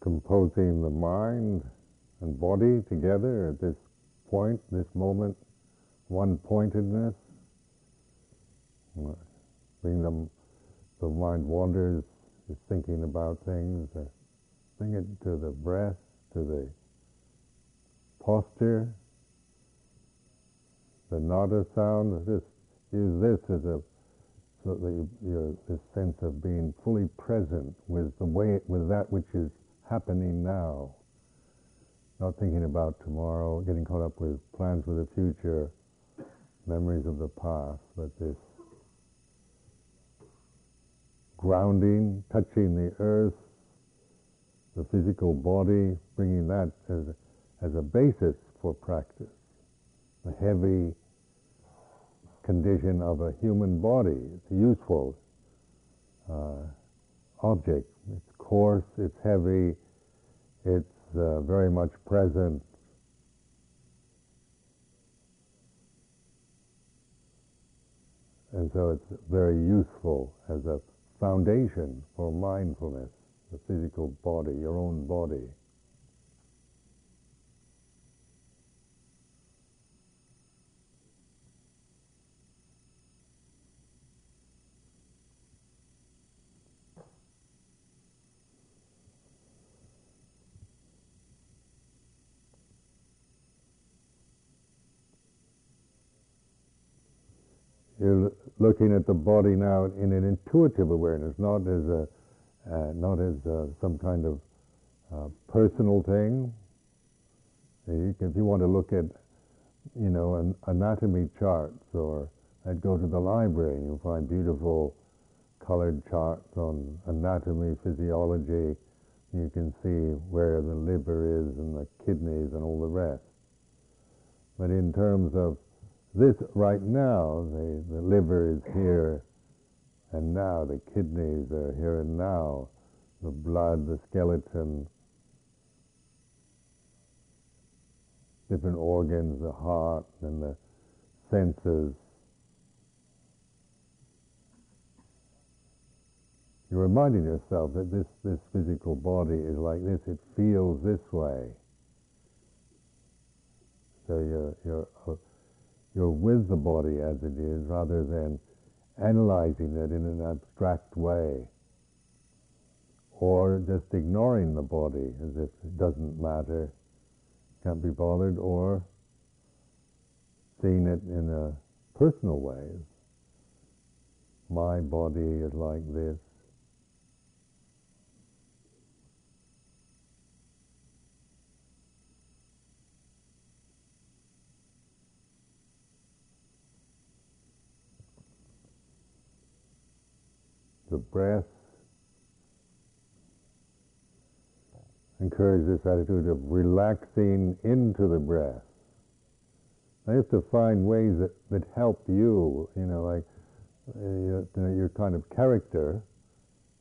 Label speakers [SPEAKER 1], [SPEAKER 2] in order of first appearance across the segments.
[SPEAKER 1] composing the mind and body together at this point, this moment, one pointedness. Bring them, the mind wanders, is thinking about things. Uh, bring it to the breath, to the posture, the nada sound. Just use this as a so that you, you're this sense of being fully present with the way with that which is happening now. Not thinking about tomorrow, getting caught up with plans for the future, memories of the past, but this grounding, touching the earth, the physical body, bringing that as a, as a basis for practice. The heavy condition of a human body. It's a useful uh, object. It's coarse, it's heavy, it's uh, very much present. And so it's very useful as a foundation for mindfulness, the physical body, your own body. You're looking at the body now in an intuitive awareness, not as a, uh, not as a, some kind of uh, personal thing. If you want to look at, you know, an anatomy charts, or I'd go to the library, and you'll find beautiful colored charts on anatomy, physiology. You can see where the liver is and the kidneys and all the rest. But in terms of this right now, the, the liver is here and now, the kidneys are here and now, the blood, the skeleton, different organs, the heart and the senses. You're reminding yourself that this, this physical body is like this, it feels this way. So you're, you're you're with the body as it is rather than analyzing it in an abstract way or just ignoring the body as if it doesn't matter, can't be bothered, or seeing it in a personal way. My body is like this. The breath. Encourage this attitude of relaxing into the breath. I have to find ways that, that help you, you know, like uh, your, your kind of character.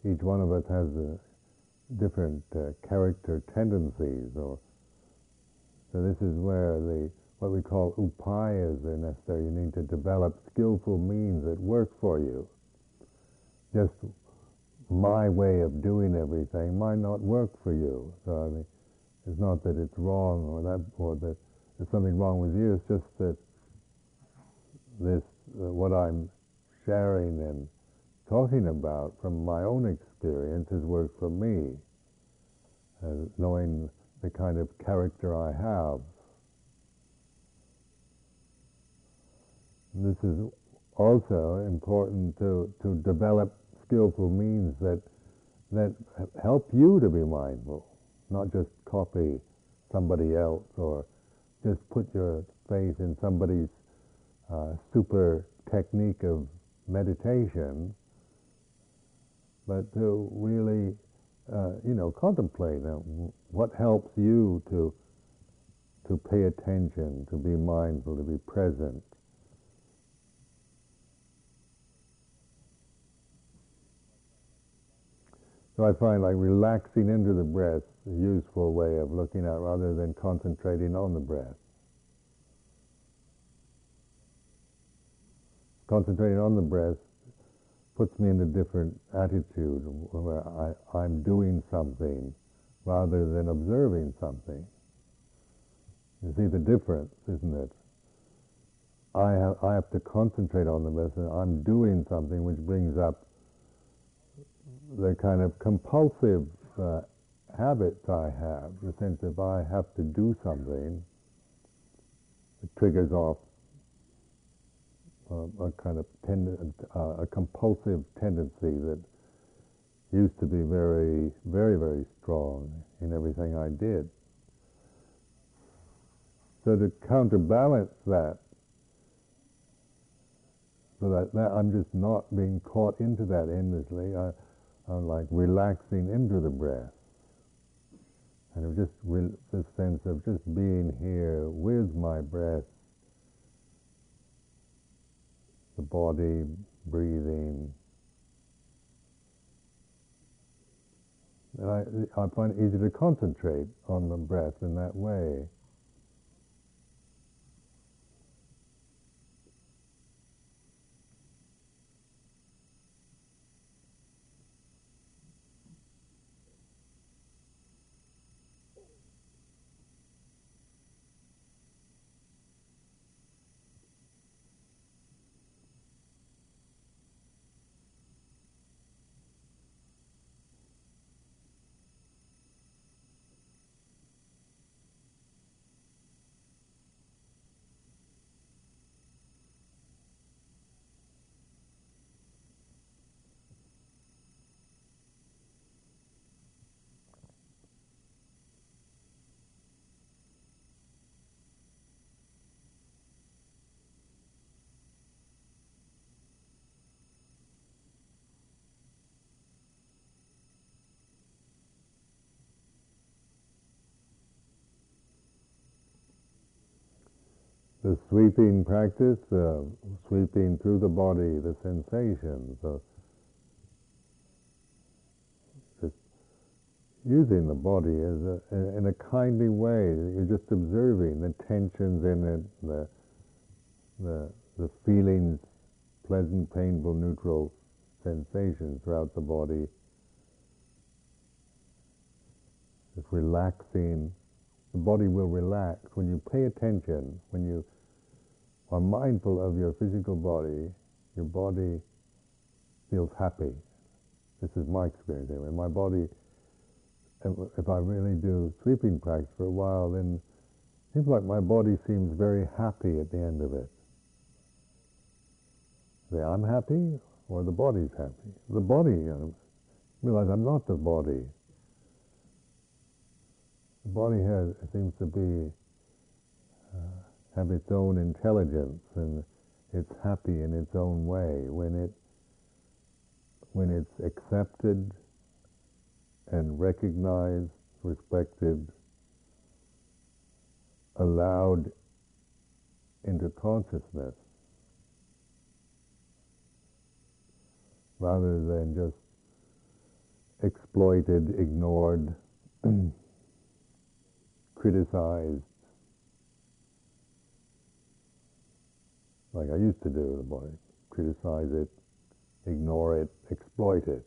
[SPEAKER 1] Each one of us has a different uh, character tendencies, or so this is where the what we call upayas are necessary. You need to develop skillful means that work for you just my way of doing everything might not work for you. So I mean, it's not that it's wrong or that or that there's something wrong with you. It's just that this uh, what I'm sharing and talking about from my own experience has worked for me. Uh, knowing the kind of character I have. This is also important to, to develop skillful means that that help you to be mindful, not just copy somebody else or just put your faith in somebody's uh, super technique of meditation, but to really, uh, you know, contemplate uh, what helps you to to pay attention, to be mindful, to be present. So I find like relaxing into the breath a useful way of looking at rather than concentrating on the breath. Concentrating on the breath puts me in a different attitude where I, I'm doing something rather than observing something. You see the difference, isn't it? I have, I have to concentrate on the breath and I'm doing something which brings up the kind of compulsive uh, habits I have, the sense if I have to do something, it triggers off uh, a kind of tend- uh, a compulsive tendency that used to be very, very, very strong in everything I did. So to counterbalance that, so that, that I'm just not being caught into that endlessly, I, I'm like relaxing into the breath. And of just re- the sense of just being here with my breath, the body breathing. And I, I find it easy to concentrate on the breath in that way. The sweeping practice, uh, sweeping through the body, the sensations, just using the body as a, in a kindly way. You're just observing the tensions in it, the, the, the feelings, pleasant, painful, neutral sensations throughout the body. Just relaxing the body will relax. When you pay attention, when you are mindful of your physical body, your body feels happy. This is my experience anyway. My body, if I really do sweeping practice for a while, then it seems like my body seems very happy at the end of it. Say, I'm happy, or the body's happy. The body, you know, realize I'm not the body. Body has seems to be uh, have its own intelligence and it's happy in its own way. When it when it's accepted and recognized, respected, allowed into consciousness rather than just exploited, ignored, criticized, like I used to do with the body, criticize it, ignore it, exploit it.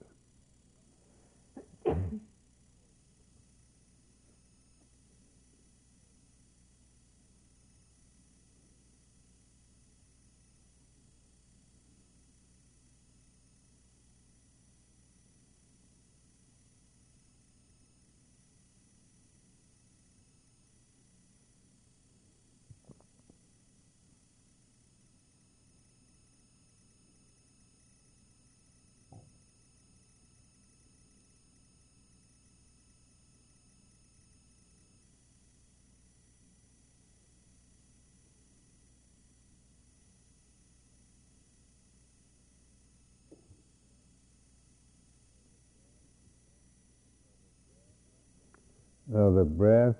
[SPEAKER 1] Now the breath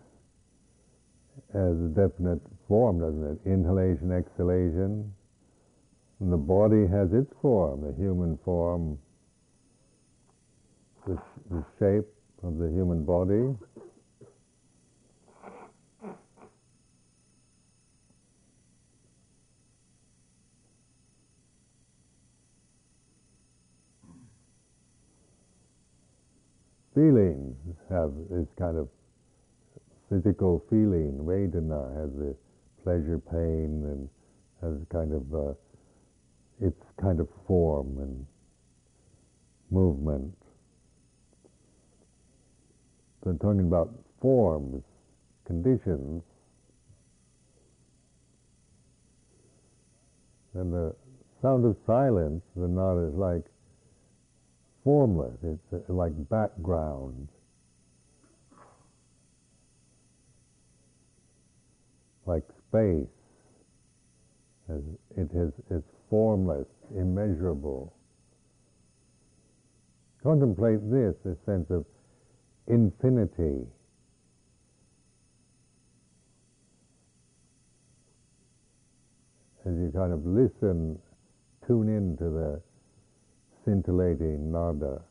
[SPEAKER 1] has a definite form, doesn't it? Inhalation, exhalation. And the body has its form, the human form, the, the shape of the human body. Feelings have this kind of physical feeling. Vedana has the pleasure, pain, and has kind of uh, its kind of form and movement. So I'm talking about forms, conditions, and the sound of silence, the nada is like formless. It's uh, like background. Like space. As it is, it's formless, immeasurable. Contemplate this, this sense of infinity. As you kind of listen, tune in to the scintillating nada.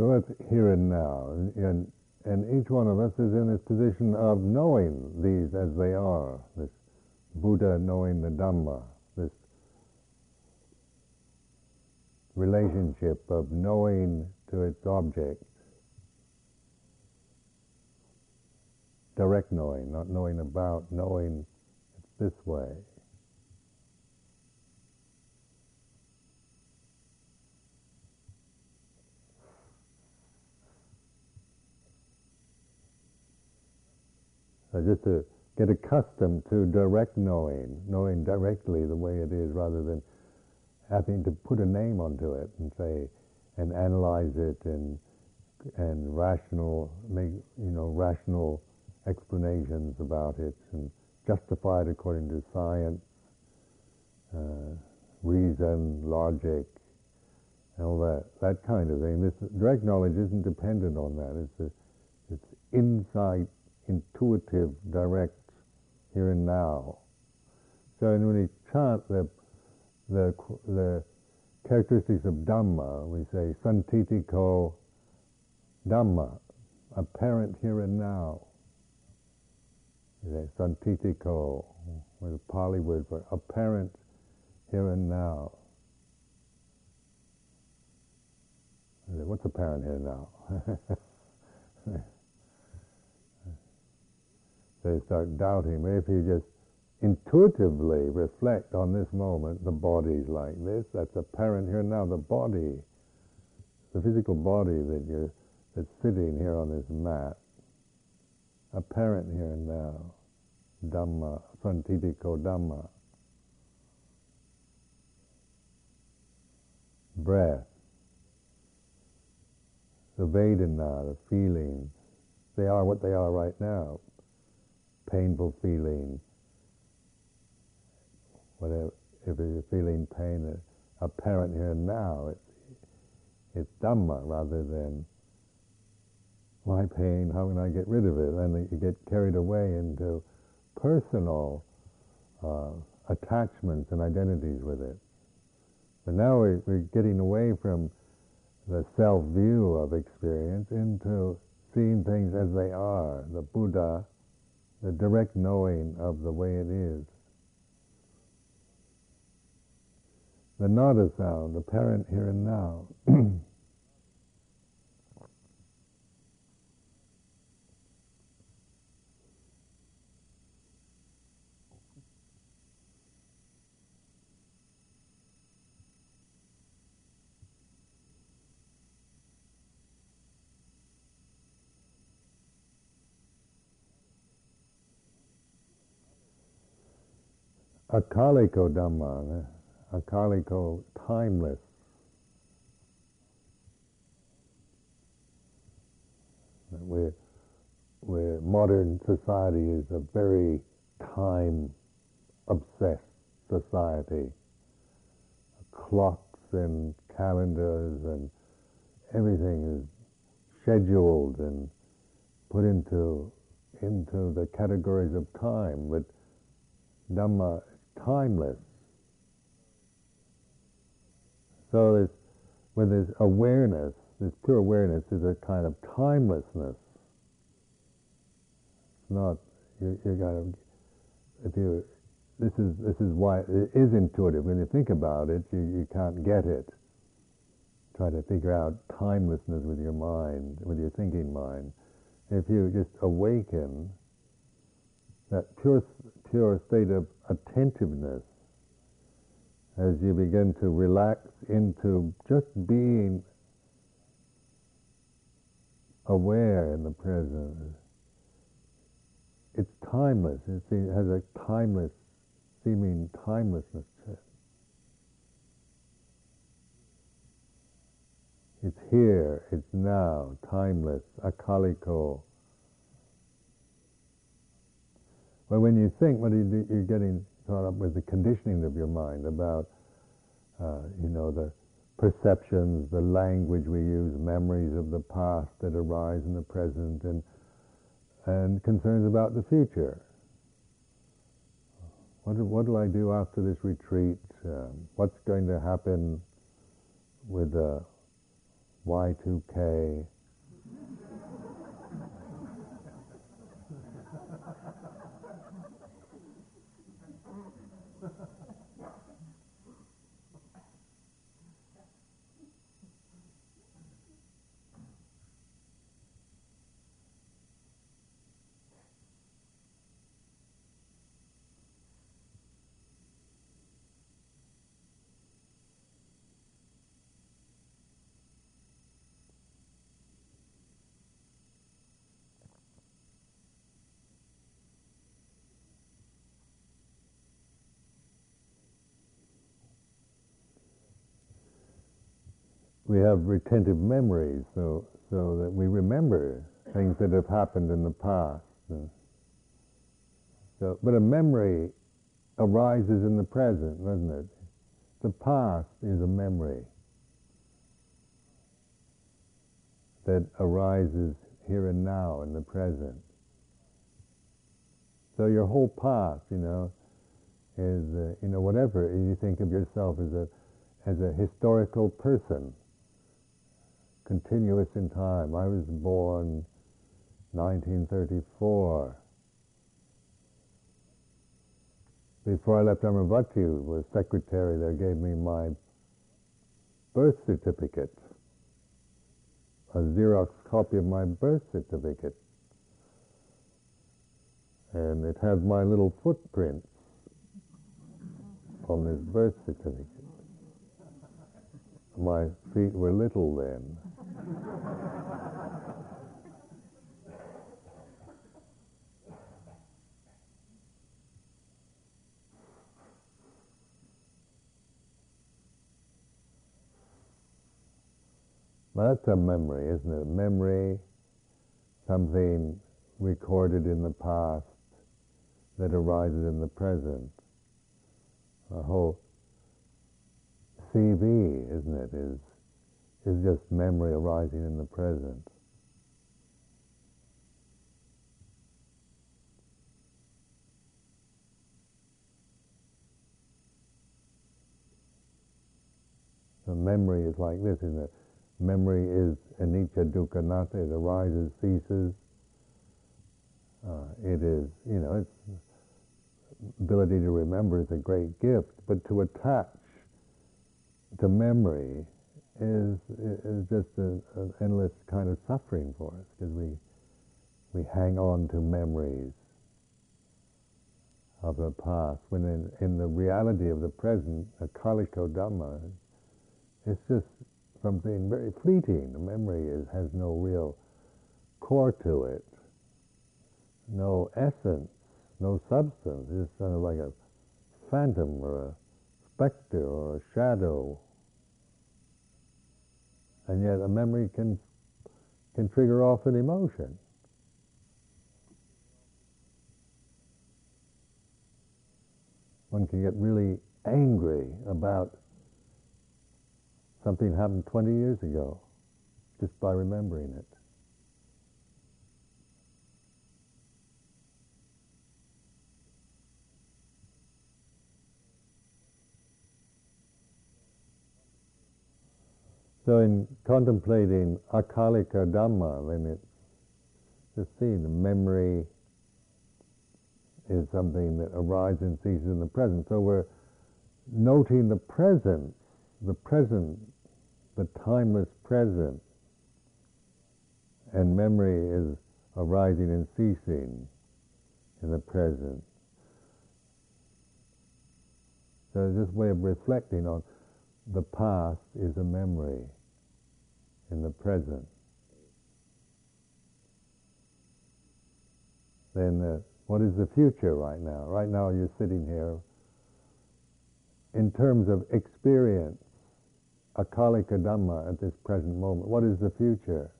[SPEAKER 1] So it's here and now, and, and each one of us is in this position of knowing these as they are. This Buddha knowing the Dhamma, this relationship of knowing to its object, direct knowing, not knowing about, knowing this way. So just to get accustomed to direct knowing, knowing directly the way it is rather than having to put a name onto it and say, and analyze it and, and rational, make, you know, rational explanations about it and justify it according to science, uh, reason, logic, and all that, that kind of thing. This direct knowledge isn't dependent on that. It's, a, it's insight intuitive, direct, here and now. So when we chant the, the, the characteristics of Dhamma, we say sanditthiko Dhamma, apparent here and now. We say sanditthiko, with a Pali word for apparent here and now. What's apparent here now? they start doubting. But if you just intuitively reflect on this moment, the body's like this, that's apparent here now, the body, the physical body that you're, that's sitting here on this mat, apparent here and now, Dhamma, Sanditthiko Dhamma. Breath, the Vedana, the feelings, they are what they are right now painful feeling, whatever, if you're feeling pain uh, apparent here and now, it's, it's Dhamma rather than my pain, how can I get rid of it? And you get carried away into personal uh, attachments and identities with it. But now we're, we're getting away from the self-view of experience into seeing things as they are. The Buddha the direct knowing of the way it is. The nada sound, apparent here and now. akaliko Dhamma, akaliko timeless. Where, where modern society is a very time obsessed society. Clocks and calendars and everything is scheduled and put into into the categories of time, but Dhamma timeless. So there's, when there's awareness, this pure awareness is a kind of timelessness. It's not you, you got to if you this is this is why it is intuitive. When you think about it, you, you can't get it. Try to figure out timelessness with your mind, with your thinking mind. If you just awaken that pure pure state of attentiveness as you begin to relax into just being aware in the present. It's timeless. it has a timeless, seeming timelessness to it. It's here, it's now, timeless, akaliko. But when you think, what you you're getting caught up with the conditioning of your mind about, uh, you know, the perceptions, the language we use, memories of the past that arise in the present, and and concerns about the future. What do, what do I do after this retreat? Um, what's going to happen with the Y2K? We have retentive memories, so so that we remember things that have happened in the past. So, but a memory arises in the present, doesn't it? The past is a memory that arises here and now in the present. So your whole past, you know, is uh, you know whatever you think of yourself as a as a historical person continuous in time. I was born 1934. Before I left Amaravati, the secretary there gave me my birth certificate, a Xerox copy of my birth certificate. And it has my little footprints on this birth certificate. My feet were little then. Well, that's a memory, isn't it? Memory, something recorded in the past that arises in the present. A whole CV, isn't it, is is just memory arising in the present. So memory is like this, isn't it? Memory is anicca dukkha anatta, it arises, ceases. Uh, it is, you know, its ability to remember is a great gift, but to attach to memory is is just an endless kind of suffering for us because we we hang on to memories of the past when in, in the reality of the present, akaliko dhamma, it's just something very fleeting. The memory is, has no real core to it, no essence, no substance. It's kind of like a phantom or a specter or a shadow. And yet a memory can, can trigger off an emotion. One can get really angry about something happened 20 years ago just by remembering it. So in contemplating akaliko dhamma, then it's to see the memory is something that arises and ceases in the present. So we're noting the present, the present, the timeless present, and memory is arising and ceasing in the present. So this way of reflecting on the past is a memory in the present. Then uh, what is the future right now? Right now you're sitting here. In terms of experience, akaliko dhamma at this present moment, what is the future?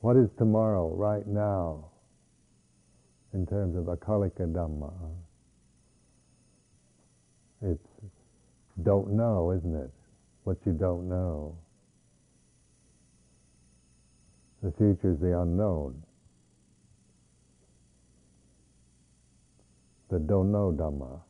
[SPEAKER 1] What is tomorrow, right now, in terms of akaliko dhamma? It's don't know, isn't it? What you don't know. The future is the unknown. The don't know Dhamma.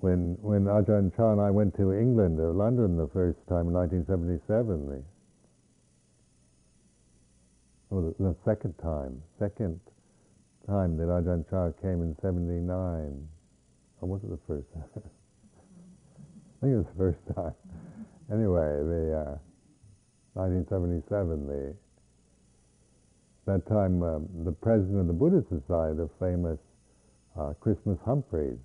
[SPEAKER 1] When when Ajahn Chah and I went to England or London the first time in 1977, the, the, the second time, second time that Ajahn Chah came in 79, or was it the first time? I think it was the first time. Anyway, the uh, 1977, the that time um, the president of the Buddhist Society, the famous uh, Christmas Humphreys,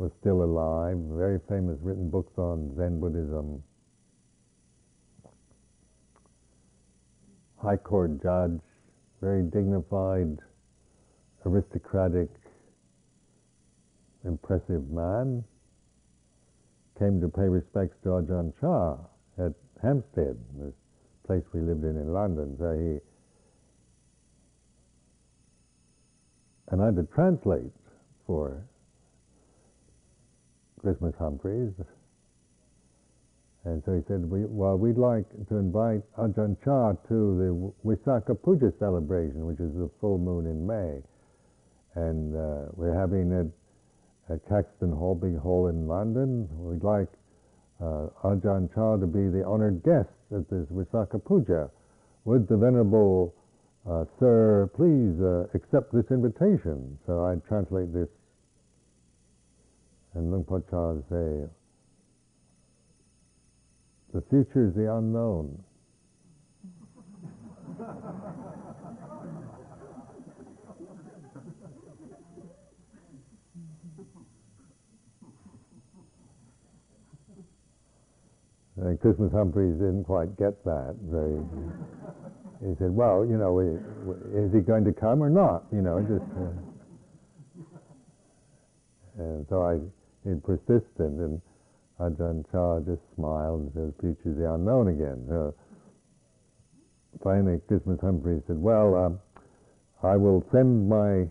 [SPEAKER 1] was still alive, very famous, written books on Zen Buddhism. High court judge, very dignified, aristocratic, impressive man, came to pay respects to Ajahn Chah at Hampstead, this place we lived in in London. So he, and I had to translate for Christmas Humphreys. And so he said, we, well, we'd like to invite Ajahn Chah to the Visakha Puja celebration, which is the full moon in May. And uh, we're having it at Caxton Hall, big hall in London. We'd like uh, Ajahn Chah to be the honored guest at this Visakha Puja. Would the Venerable uh, Sir please uh, accept this invitation? So I translate this and Luang Por Chah say, the future is the unknown. and Christmas Humphreys didn't quite get that. Very, he said, "Well, you know, is he going to come or not? You know, just." Uh, and so I in persistent, and Ajahn Chah just smiled and said, "Future is the unknown again." Uh, finally, Christmas Humphrey said, "Well, um, I will send my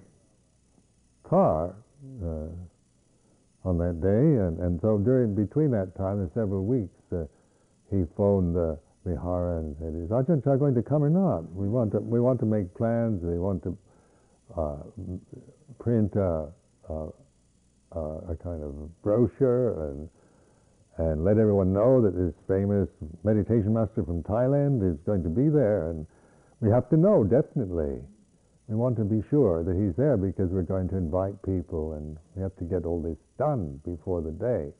[SPEAKER 1] car uh, on that day," and, and so during between that time, in several weeks, uh, he phoned the Vihara and said, "Is Ajahn Chah going to come or not? We want to we want to make plans. We want to uh, print a, a uh, a kind of brochure and and let everyone know that this famous meditation master from Thailand is going to be there, and we have to know definitely. We want to be sure that he's there because we're going to invite people, and we have to get all this done before the day.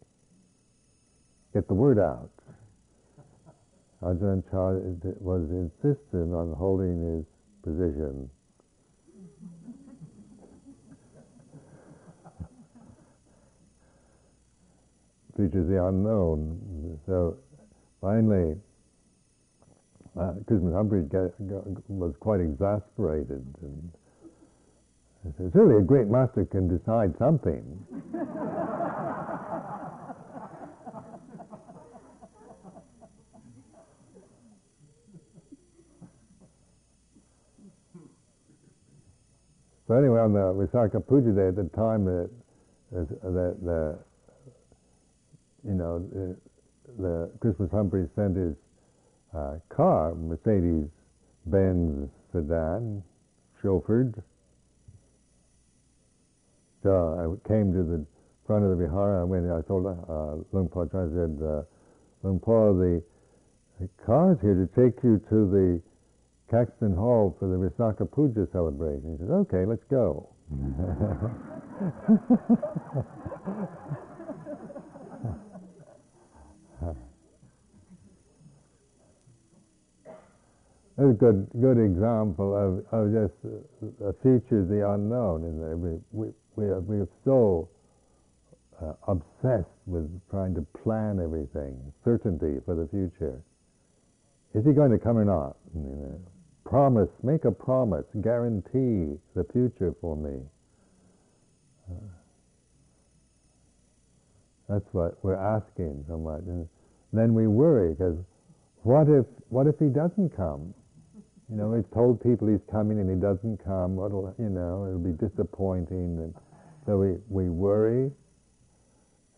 [SPEAKER 1] Get the word out. Ajahn Chah was insistent on holding his position is the unknown. So finally, uh, Humphrey was quite exasperated and said, surely a great master can decide something. so anyway, on the Visakha Puja Day, at the time that, that the, you know, the, the Christmas Humphrey sent his uh, car, Mercedes-Benz sedan, chauffeured. So I came to the front of the vihara. I went. I told uh, Luang Por I said, uh, Luang Por, the, the car's here to take you to the Caxton Hall for the Visakha Puja celebration. He said, "Okay, let's go." A good, good example of, of just the future, the unknown. In there. We, we, we, are, we are so uh, obsessed with trying to plan everything, certainty for the future. Is he going to come or not? You know, promise, make a promise, guarantee the future for me. Uh, that's what we're asking so much. And then we worry because what if, what if he doesn't come? You know, we've told people he's coming and he doesn't come. What'll, you know, it'll be disappointing. And so we, we worry.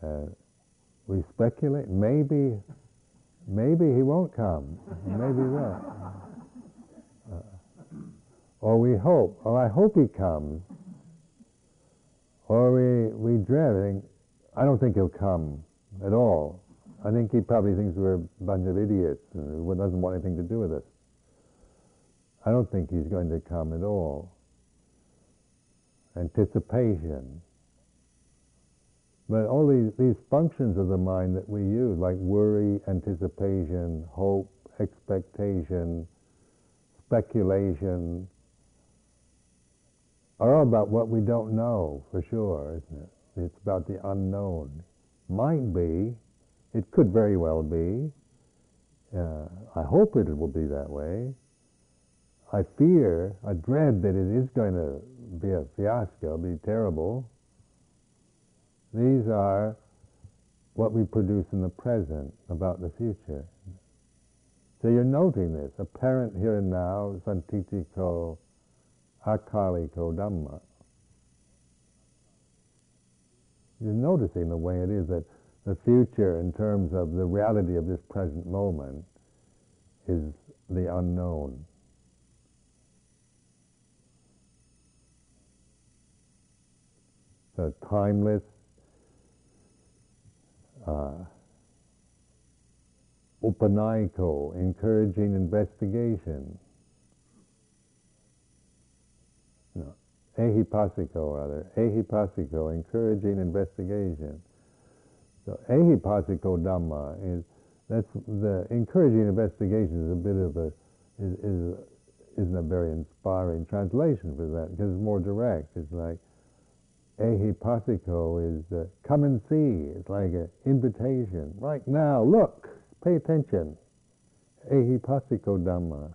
[SPEAKER 1] Uh, we speculate. Maybe, maybe he won't come. Maybe he won't. Uh, or we hope. Oh, I hope he comes. Or we, we dread. I, think, I don't think he'll come at all. I think he probably thinks we're a bunch of idiots and doesn't want anything to do with us. I don't think he's going to come at all. Anticipation. But all these, these functions of the mind that we use, like worry, anticipation, hope, expectation, speculation, are all about what we don't know for sure, isn't it? It's about the unknown. Might be, it could very well be. Uh, I hope it will be that way. I fear, I dread that it is going to be a fiasco, be terrible. These are what we produce in the present about the future. So you're noting this, apparent here and now, sanditthiko, akaliko dhamma. You're noticing the way it is that the future, in terms of the reality of this present moment, is the unknown. So timeless, uh, upanayiko, encouraging investigation. No, ehipassiko rather, ehipassiko, encouraging investigation. So ehipassiko dhamma is that's the encouraging investigation is a bit of a is, is isn't a very inspiring translation for that because it's more direct. It's like ehipassiko is uh, come and see. It's like an invitation. Right now, look, pay attention. Ehipassiko Dhamma.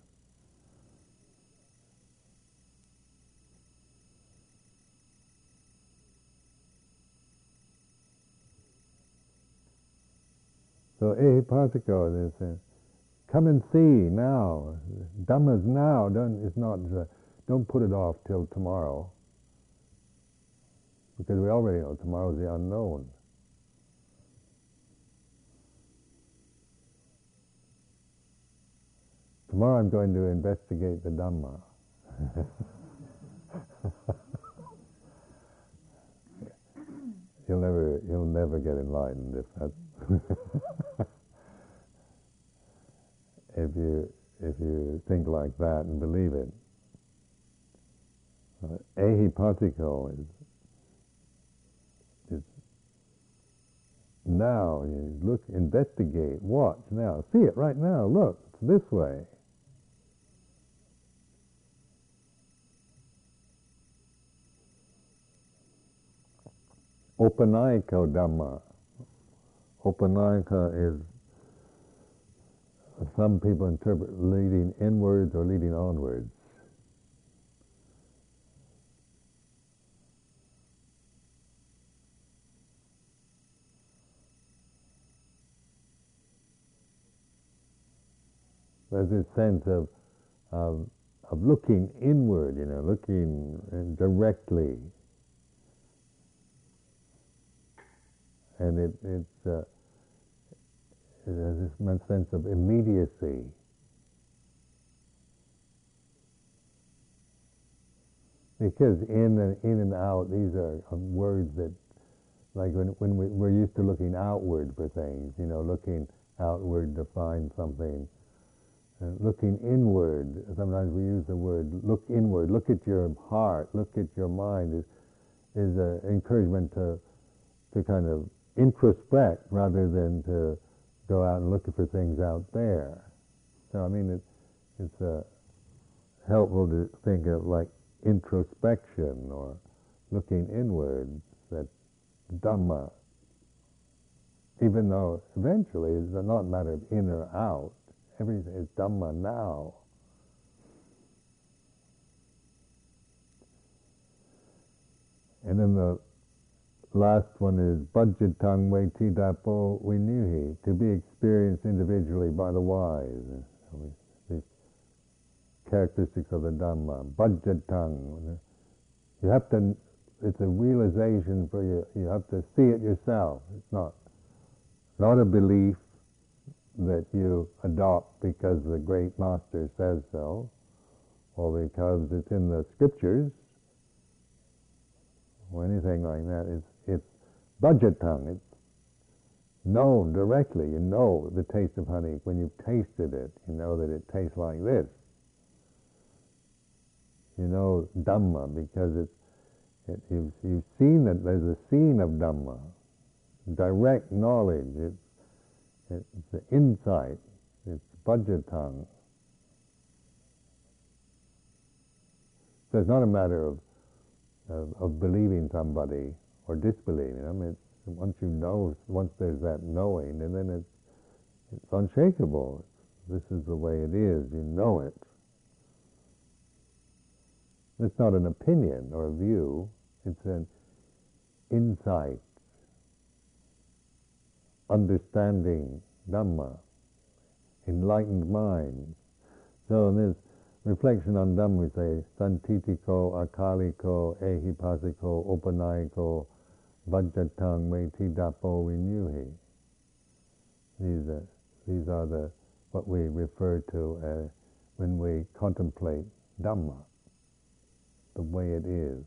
[SPEAKER 1] So ehipassiko is uh, come and see now. Dhamma's now. Don't, it's not. Uh, don't put it off till tomorrow because we already know tomorrow is the unknown. Tomorrow I'm going to investigate the Dhamma. you'll never, you'll never get enlightened if that's if you if you think like that and believe it. Uh, ehipassiko is Now, you look, investigate, watch now, see it right now, look, it's this way. Opanayiko Dhamma. Opanayika is, some people interpret leading inwards or leading onwards. There's this sense of, of, of looking inward, you know, looking directly. And it, it's, uh, this sense of immediacy. Because in and, in and out, these are words that, like when, when we, we're used to looking outward for things, you know, looking outward to find something uh, looking inward. Sometimes we use the word look inward. Look at your heart. Look at your mind. Is is an encouragement to to kind of introspect rather than to go out and look for things out there. So I mean, it, it's uh, helpful to think of like introspection or looking inward. That Dhamma, even though eventually it's not a matter of in or out, Everything is Dhamma now. And then the last one is Paccattang Veditabbo Vinnuhi, to be experienced individually by the wise. The characteristics of the Dhamma. Paccattang. You have to, it's a realization for you, you have to see it yourself. It's not, not a belief, that you adopt because the great master says so, or because it's in the scriptures, or anything like that. It's, it's paccattang. It's known directly. You know the taste of honey. When you've tasted it, you know that it tastes like this. You know Dhamma because it's, it, you've, you've seen that there's a scene of Dhamma, direct knowledge. It's it's the insight. It's paccattang. So it's not a matter of, of, of believing somebody or disbelieving them. It's once you know, once there's that knowing, and then it's it's unshakable. This is the way it is. You know it. It's not an opinion or a view. It's an insight understanding Dhamma, enlightened mind. So in this reflection on Dhamma, we say, Sanditthiko, Akaliko, Ehipassiko, Opanayiko, Paccattang, Veditabbo, Vinnuhi. These are, these are the, what we refer to as when we contemplate Dhamma, the way it is.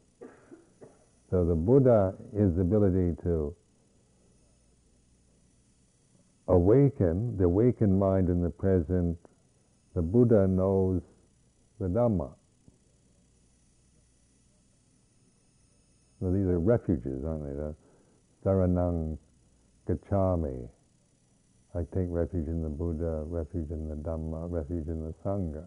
[SPEAKER 1] So the Buddha is the ability to awaken, the awakened mind in the present, the Buddha knows the Dhamma. So these are refuges, aren't they? The Saranang Gacchami. I take refuge in the Buddha, refuge in the Dhamma, refuge in the Sangha.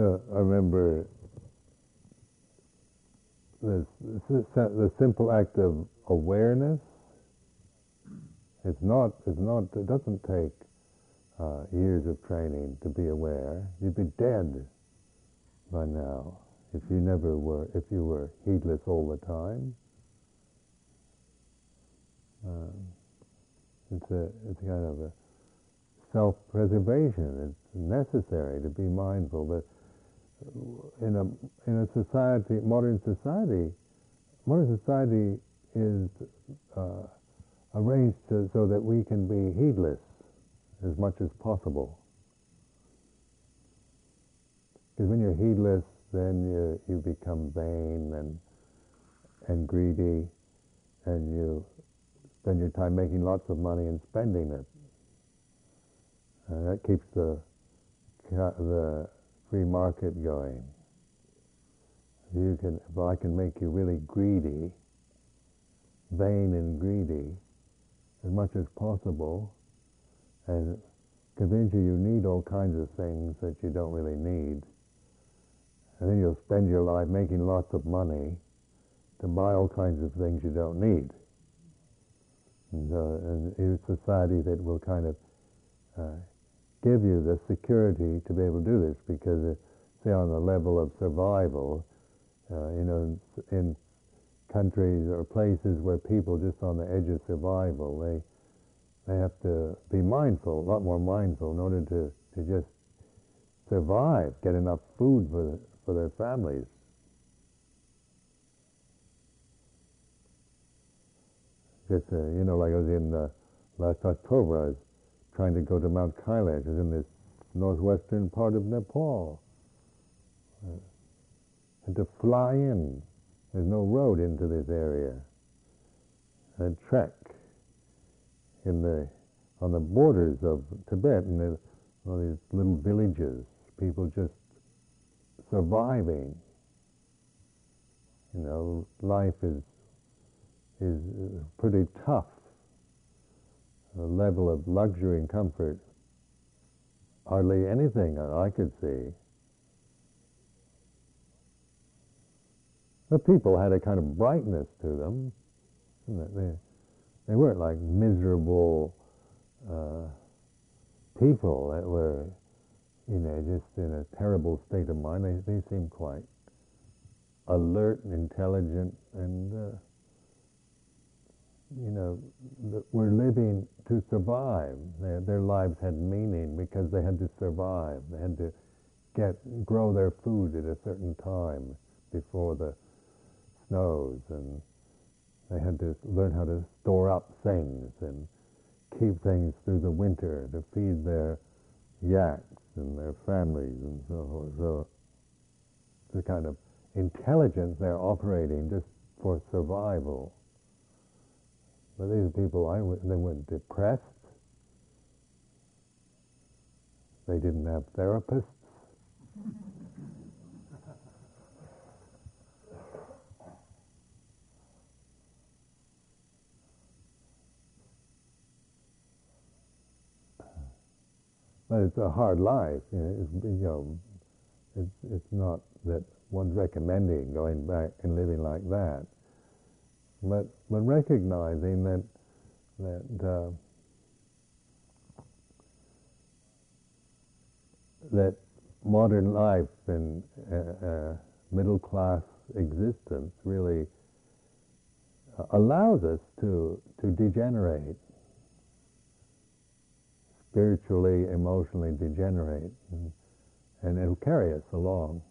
[SPEAKER 1] I remember the, the simple act of awareness. It's not. It's not. It doesn't take uh, years of training to be aware. You'd be dead by now if you never were. If you were heedless all the time. Um, it's a. It's kind of a self-preservation. It's necessary to be mindful that in a in a society, modern society, modern society is uh, arranged to, so that we can be heedless as much as possible. Because when you're heedless, then you you become vain and and greedy, and you spend your time making lots of money and spending it. And that keeps the the free market going. You can, if I can make you really greedy, vain and greedy, as much as possible, and convince you you need all kinds of things that you don't really need, and then you'll spend your life making lots of money to buy all kinds of things you don't need. And, uh, and society that will kind of uh, give you the security to be able to do this because, say, on the level of survival, uh, you know, in countries or places where people just on the edge of survival, they they have to be mindful, a lot more mindful, in order to, to just survive, get enough food for for their families. Just uh, you know, like I was in uh, last October, I was trying to go to Mount Kailash, is in this northwestern part of Nepal. Uh, and to fly in, there's no road into this area. And trek in the on the borders of Tibet, and there's all these little villages, people just surviving. You know, life is is pretty tough a level of luxury and comfort hardly anything I could see. The people had a kind of brightness to them. They, they weren't like miserable uh, people that were, you know, just in a terrible state of mind. They, they seemed quite alert and intelligent and uh, you know, were living to survive. Their, their lives had meaning because they had to survive. They had to get grow their food at a certain time before the snows, and they had to learn how to store up things and keep things through the winter to feed their yaks and their families and so forth. So the kind of intelligence they're operating just for survival. But these people, I they weren't depressed. They didn't have therapists. But it's a hard life. You know, it's, you know, it's, it's not that one's recommending going back and living like that. But, but recognizing that, that, uh, that modern life and uh, uh, middle class existence really allows us to, to degenerate, spiritually, emotionally degenerate, and, and it'll carry us along.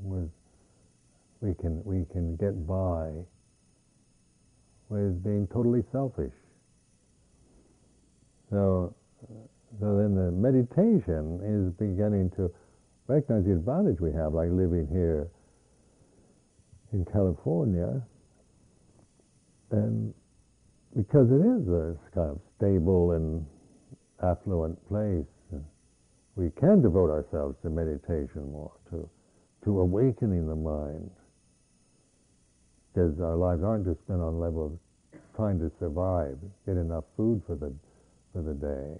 [SPEAKER 1] With, we can we can get by with being totally selfish. So, uh, so then the meditation is beginning to recognize the advantage we have, like living here in California, and because it is a kind of stable and affluent place, we can devote ourselves to meditation more, to to awakening the mind because our lives aren't just spent on level of trying to survive, get enough food for the, for the day.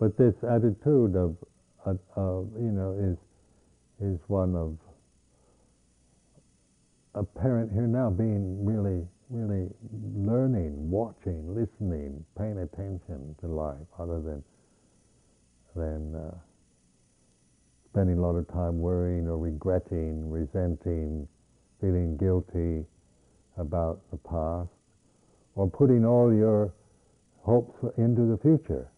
[SPEAKER 1] But this attitude of, of, of, you know, is, is one of a parent here now being really, really learning, watching, listening, paying attention to life other than than uh, spending a lot of time worrying or regretting, resenting, feeling guilty about the past, or putting all your hopes into the future.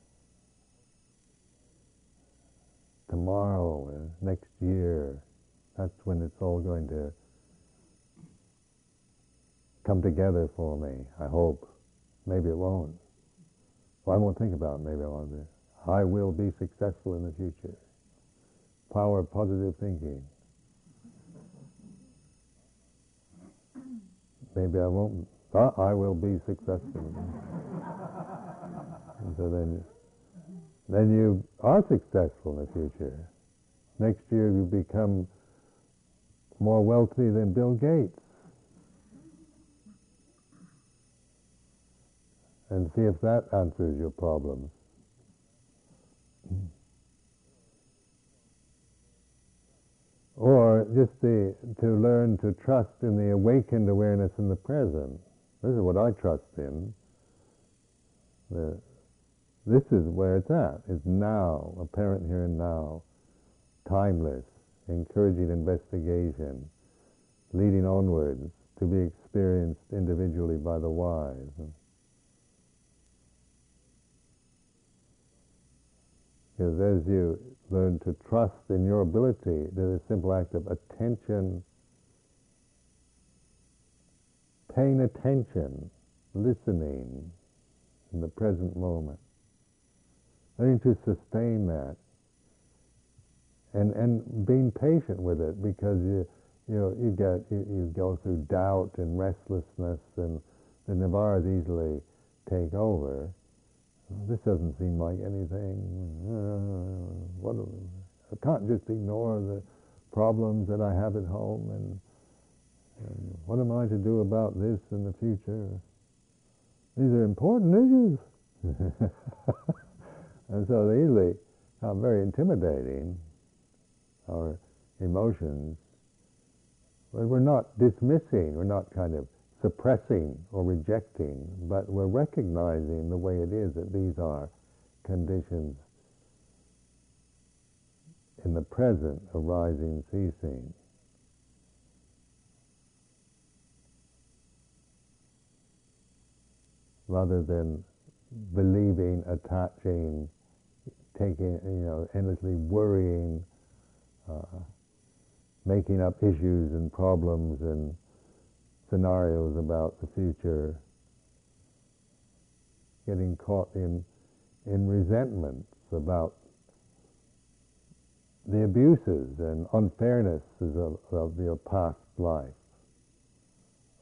[SPEAKER 1] Tomorrow, uh, next year, that's when it's all going to come together for me, I hope. Maybe it won't. Well, I won't think about it. Maybe I won't. I will be successful in the future. Power of positive thinking. Maybe I won't, but I will be successful. so then, then you are successful in the future. Next year you become more wealthy than Bill Gates. and see if that answers your problems. Or just the, to learn to trust in the awakened awareness in the present. This is what I trust in. The, this is where it's at. It's now, apparent here and now, timeless, encouraging investigation, leading onwards to be experienced individually by the wise. Because as you learn to trust in your ability, there's a simple act of attention, paying attention, listening in the present moment, learning to sustain that, and and being patient with it because you you know you get you, you go through doubt and restlessness and the nivaras easily take over this doesn't seem like anything. Uh, what, I can't just ignore the problems that I have at home and, and what am I to do about this in the future? These are important issues. and so they easily are very intimidating, our emotions. But we're not dismissing, we're not kind of suppressing or rejecting, but we're recognizing the way it is that these are conditions in the present arising, ceasing. Rather than believing, attaching, taking, you know, endlessly worrying, uh, making up issues and problems and scenarios about the future, getting caught in, in resentments about the abuses and unfairnesses of, of your past life,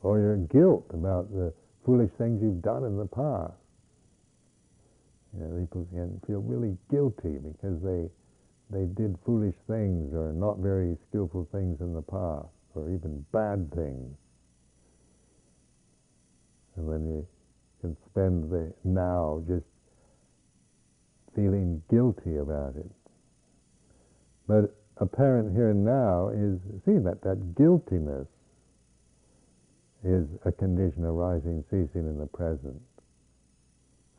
[SPEAKER 1] or your guilt about the foolish things you've done in the past. You know, people can feel really guilty because they they did foolish things or not very skillful things in the past, or even bad things. And when you can spend the now just feeling guilty about it. But apparent here and now is seeing that that guiltiness is a condition arising, ceasing in the present.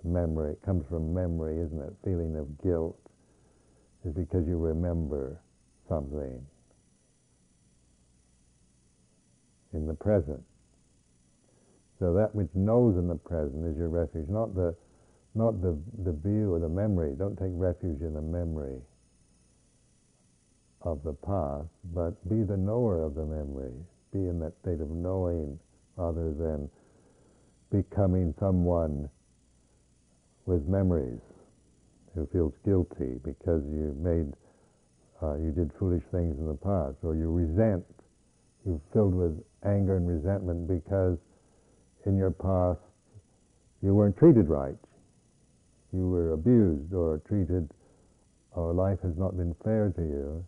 [SPEAKER 1] Memory it comes from memory, isn't it? Feeling of guilt is because you remember something in the present. So that which knows in the present is your refuge, not the, not the, the view or the memory. Don't take refuge in the memory of the past, but be the knower of the memory. Be in that state of knowing rather than becoming someone with memories who feels guilty because you made, uh, you did foolish things in the past, or you resent, you're filled with anger and resentment because in your past you weren't treated right. You were abused or treated, or life has not been fair to you.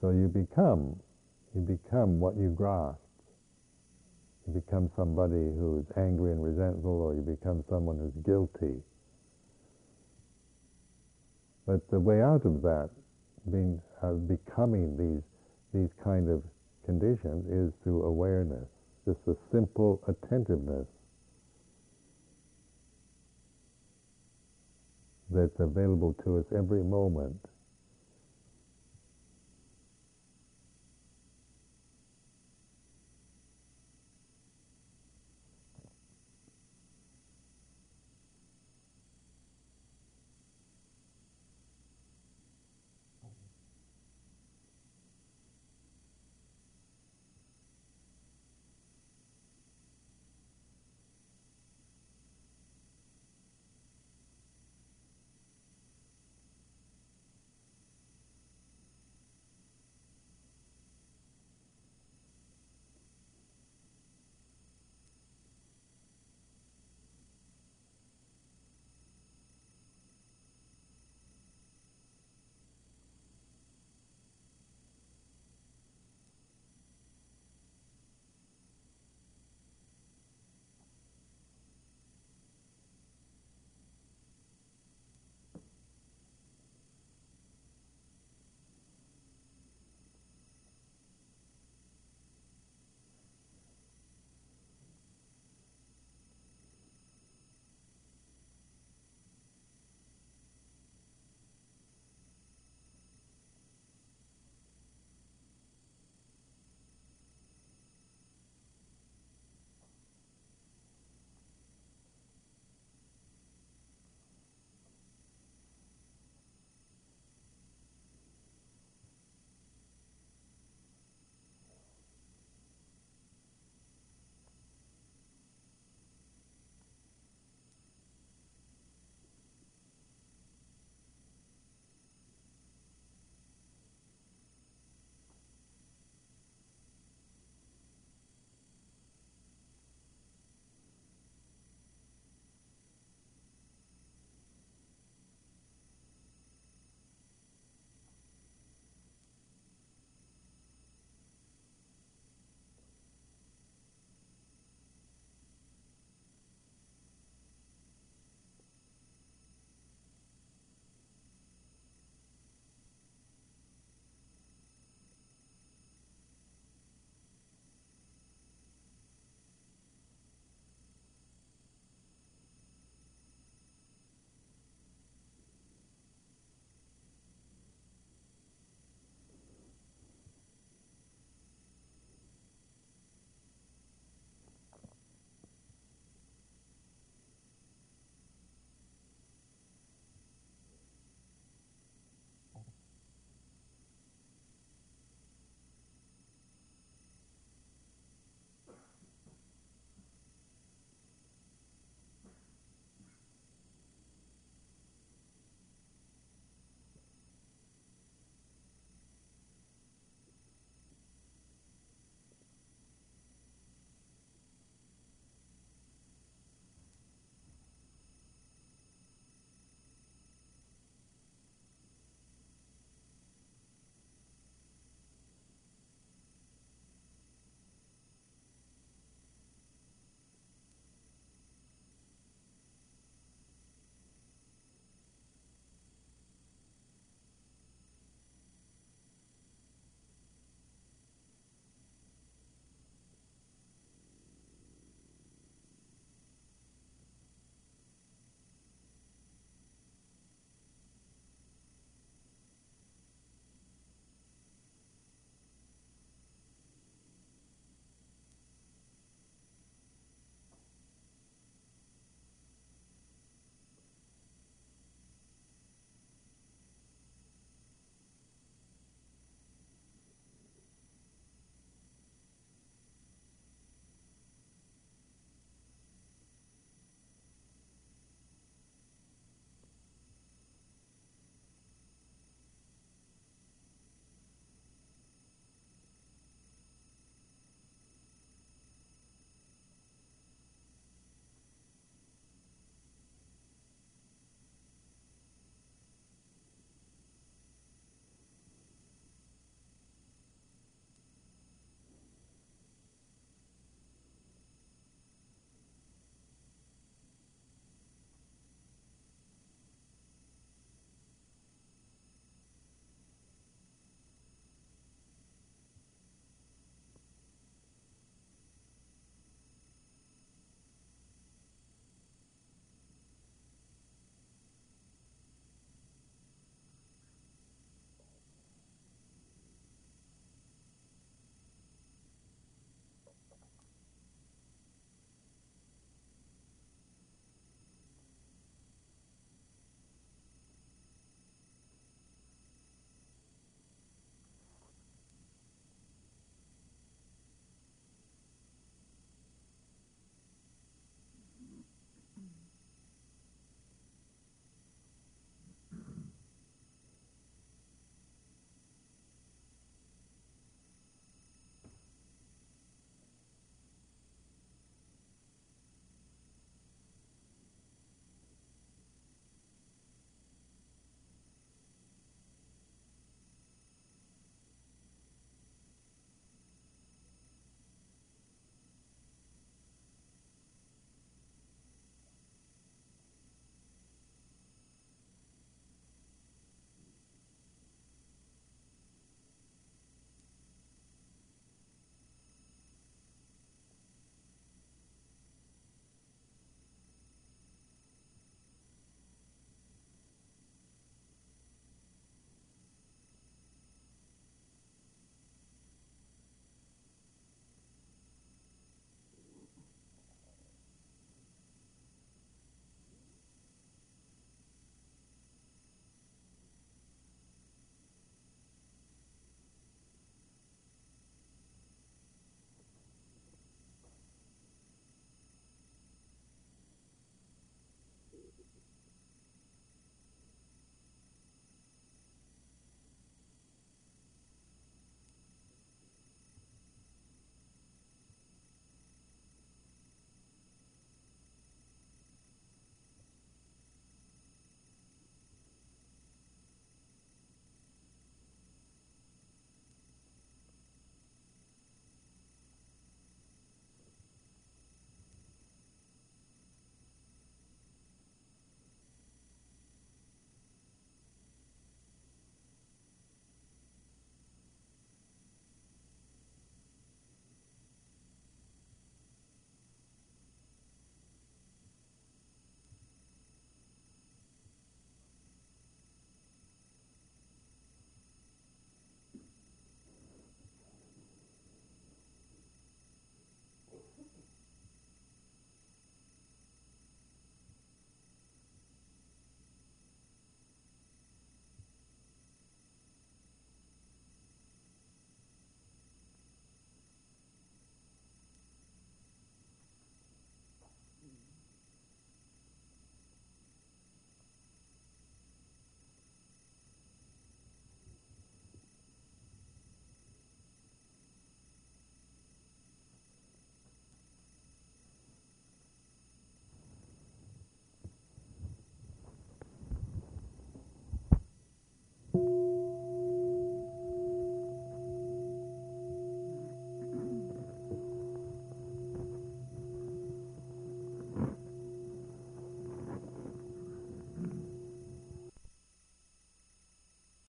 [SPEAKER 1] So you become, you become what you grasp. You become somebody who's angry and resentful, or you become someone who's guilty. But the way out of that, being uh, becoming these these kind of conditions, is through awareness, just a simple attentiveness that's available to us every moment.